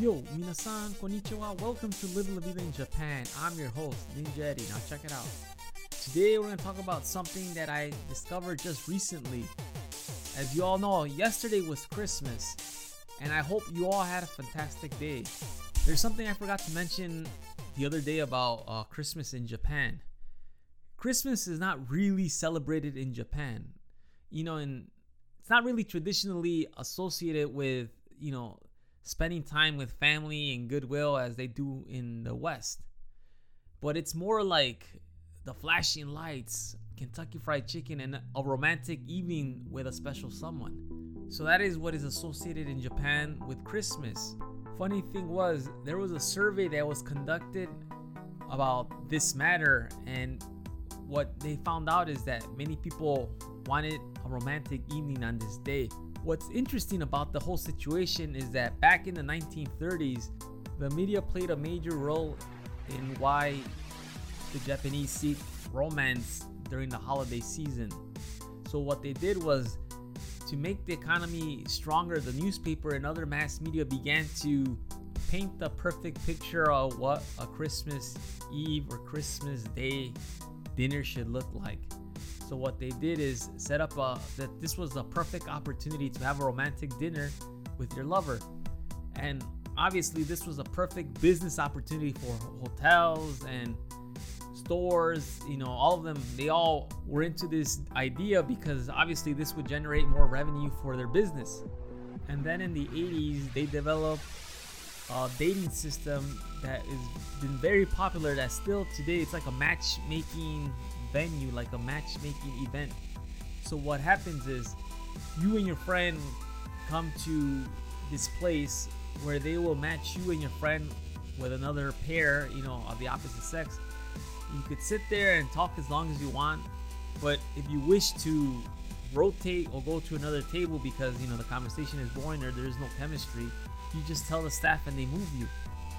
Yo, minasan, konnichiwa. Welcome to Live La Vida in Japan. I'm your host, Ninja Eddie. Now check it out. Today we're going to talk about something that I discovered just recently. As you all know, yesterday was Christmas, and I hope you all had a fantastic day. There's something I forgot to mention the other day about uh, Christmas in Japan. Christmas is not really celebrated in Japan. You know, and it's not really traditionally associated with, you know, spending time with family and goodwill as they do in the West. But it's more like the flashing lights, Kentucky Fried Chicken, and a romantic evening with a special someone. So that is what is associated in Japan with Christmas. Funny thing was, there was a survey that was conducted about this matter, and what they found out is that many people wanted a romantic evening on this day. What's interesting about the whole situation is that back in the 1930s, the media played a major role in why the Japanese seek romance during the holiday season. So, what they did was to make the economy stronger, the newspaper and other mass media began to paint the perfect picture of what a Christmas Eve or Christmas Day dinner should look like. So what they did is set up a, that this was a perfect opportunity to have a romantic dinner with your lover. And obviously this was a perfect business opportunity for hotels and stores, you know, all of them, they all were into this idea because obviously this would generate more revenue for their business. And then in the 80s, they developed a dating system that has been very popular that still today it's like a matchmaking venue, like a matchmaking event. So what happens is you and your friend come to this place where they will match you and your friend with another pair, you know, of the opposite sex. You could sit there and talk as long as you want, but if you wish to rotate or go to another table because you know the conversation is boring or there's no chemistry, you just tell the staff and they move you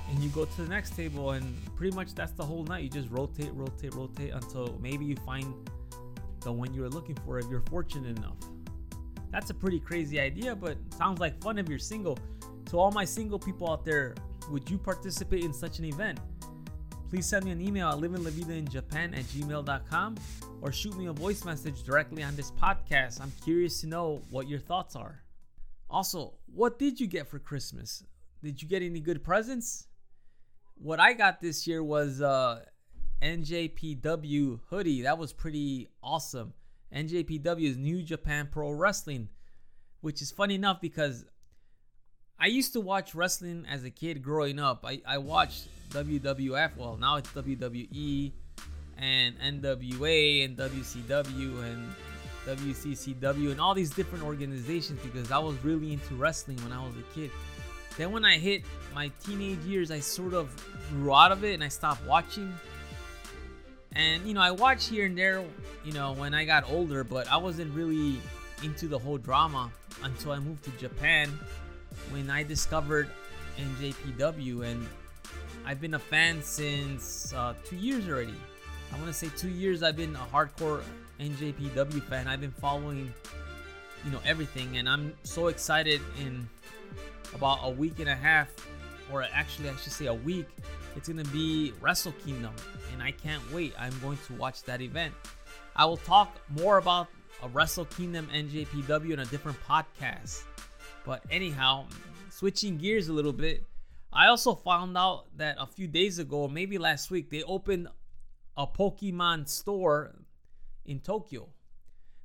and you go to the next table and pretty much that's the whole night. You just rotate rotate rotate until maybe you find the one you were looking for if you're fortunate enough. That's a pretty crazy idea but sounds like fun if you're single. To all my single people out there would you participate in such an event? Please send me an email at livinlavida at gmail.com or shoot me a voice message directly on this podcast. I'm curious to know what your thoughts are. Also what did you get for christmas? Did you get any good presents what I got this year was uh NJPW hoodie. That was pretty awesome. NJPW is New Japan Pro Wrestling, which is funny enough because I used to watch wrestling as a kid growing up. I, I watched WWF, well, now it's WWE and NWA and WCW and WCCW and all these different organizations because I was really into wrestling when I was a kid. Then when I hit my teenage years, I sort of grew out of it and I stopped watching. And you know, I watched here and there, you know, when I got older, but I wasn't really into the whole drama until I moved to Japan when I discovered NJPW and I've been a fan since uh, two years already. I want to say two years I've been a hardcore NJPW fan. I've been following, you know, everything, and I'm so excited in about a week and a half, or actually, I should say a week, it's going to be Wrestle Kingdom. And I can't wait. I'm going to watch that event. I will talk more about a Wrestle Kingdom NJPW in a different podcast. But anyhow, switching gears a little bit, I also found out that a few days ago, maybe last week, they opened a Pokemon store in Tokyo,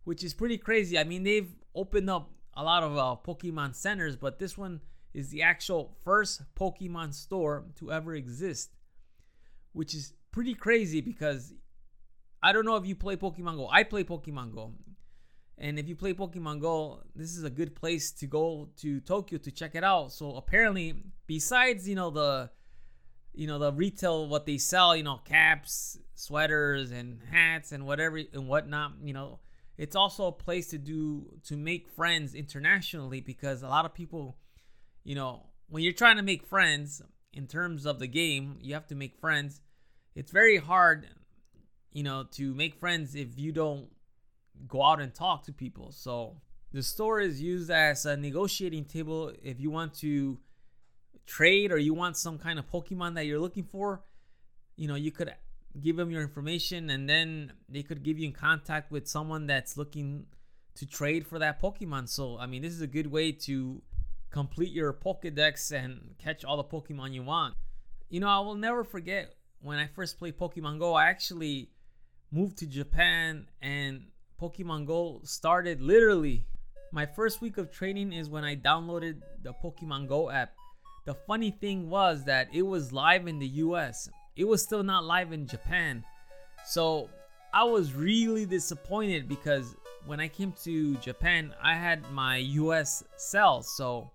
which is pretty crazy. I mean, they've opened up a lot of uh, Pokemon centers, but this one is the actual first Pokemon store to ever exist, which is pretty crazy because I don't know if you play Pokemon Go. I play Pokemon Go. And if you play Pokemon Go, this is a good place to go to Tokyo to check it out. So apparently, besides, you know, the you know, the retail what they sell, you know, caps, sweaters and hats and whatever and whatnot, you know, it's also a place to do to make friends internationally because a lot of people you know, when you're trying to make friends in terms of the game, you have to make friends. It's very hard, you know, to make friends if you don't go out and talk to people. So the store is used as a negotiating table if you want to trade or you want some kind of Pokemon that you're looking for, you know, you could give them your information and then they could give you in contact with someone that's looking to trade for that Pokemon. So, I mean, this is a good way to complete your Pokedex and catch all the Pokemon you want. You know, I will never forget when I first played Pokemon Go, I actually moved to Japan and Pokemon Go started literally. My first week of training is when I downloaded the Pokemon Go app. The funny thing was that it was live in the US. It was still not live in Japan. So I was really disappointed because when I came to Japan, I had my US cell. So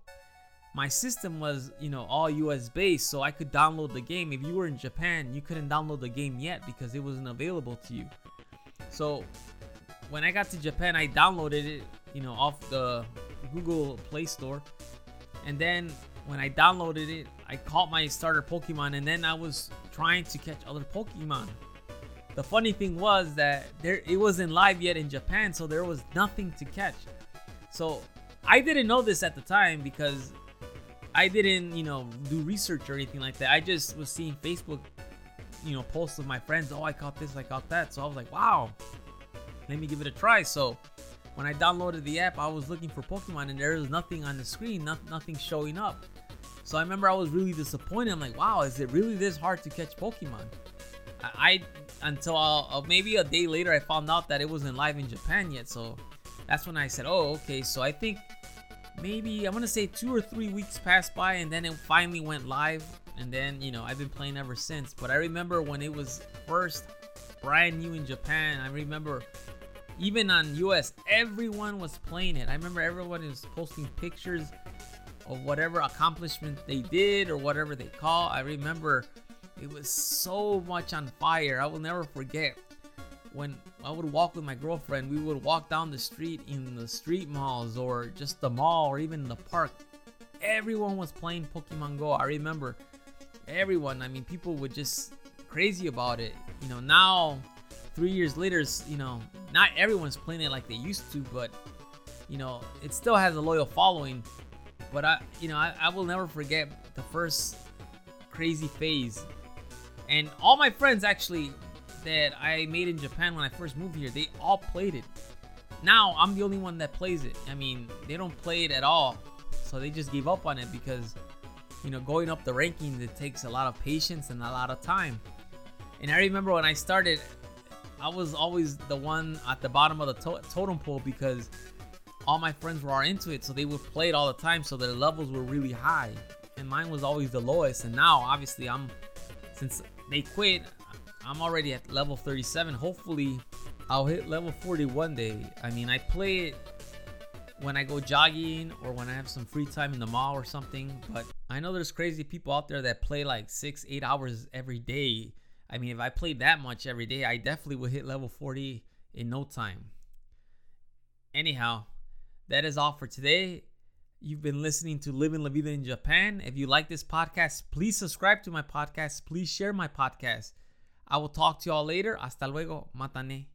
my system was, you know, all US based, so I could download the game. If you were in Japan, you couldn't download the game yet because it wasn't available to you. So when I got to Japan, I downloaded it, you know, off the Google Play Store. And then when I downloaded it, I caught my starter Pokemon and then I was trying to catch other Pokemon. The funny thing was that there it wasn't live yet in Japan, so there was nothing to catch. So I didn't know this at the time because I didn't, you know, do research or anything like that. I just was seeing Facebook, you know, posts of my friends. Oh, I caught this, I caught that. So I was like, wow, let me give it a try. So when I downloaded the app, I was looking for Pokemon and there was nothing on the screen, not, nothing showing up. So I remember I was really disappointed. I'm like, wow, is it really this hard to catch Pokemon? I, I until uh, maybe a day later, I found out that it wasn't live in Japan yet. So that's when I said, oh, okay. So I think maybe I'm gonna say two or three weeks passed by and then it finally went live. And then you know I've been playing ever since. But I remember when it was first brand new in Japan I remember even on US everyone was playing it. I remember everyone was posting pictures of whatever accomplishment they did or whatever they call. I remember it was so much on fire. I will never forget when I would walk with my girlfriend, we would walk down the street in the street malls or just the mall or even the park. Everyone was playing Pokemon Go. I remember everyone. I mean, people were just crazy about it. You know, now three years later, you know, not everyone's playing it like they used to, but you know, it still has a loyal following. But I, you know, I, I will never forget the first crazy phase. And all my friends actually that I made in Japan when I first moved here, they all played it. Now I'm the only one that plays it. I mean, they don't play it at all. So they just gave up on it because, you know, going up the rankings, it takes a lot of patience and a lot of time. And I remember when I started, I was always the one at the bottom of the to- totem pole because all my friends were into it. So they would play it all the time. So their levels were really high. And mine was always the lowest. And now, obviously, I'm, since they quit, I'm already at level 37. Hopefully, I'll hit level 40 one day. I mean, I play it when I go jogging or when I have some free time in the mall or something. But I know there's crazy people out there that play like six, eight hours every day. I mean, if I played that much every day, I definitely would hit level 40 in no time. Anyhow, that is all for today. You've been listening to Living La Vida in Japan. If you like this podcast, please subscribe to my podcast. Please share my podcast. I will talk to y'all later. Hasta luego. Matane.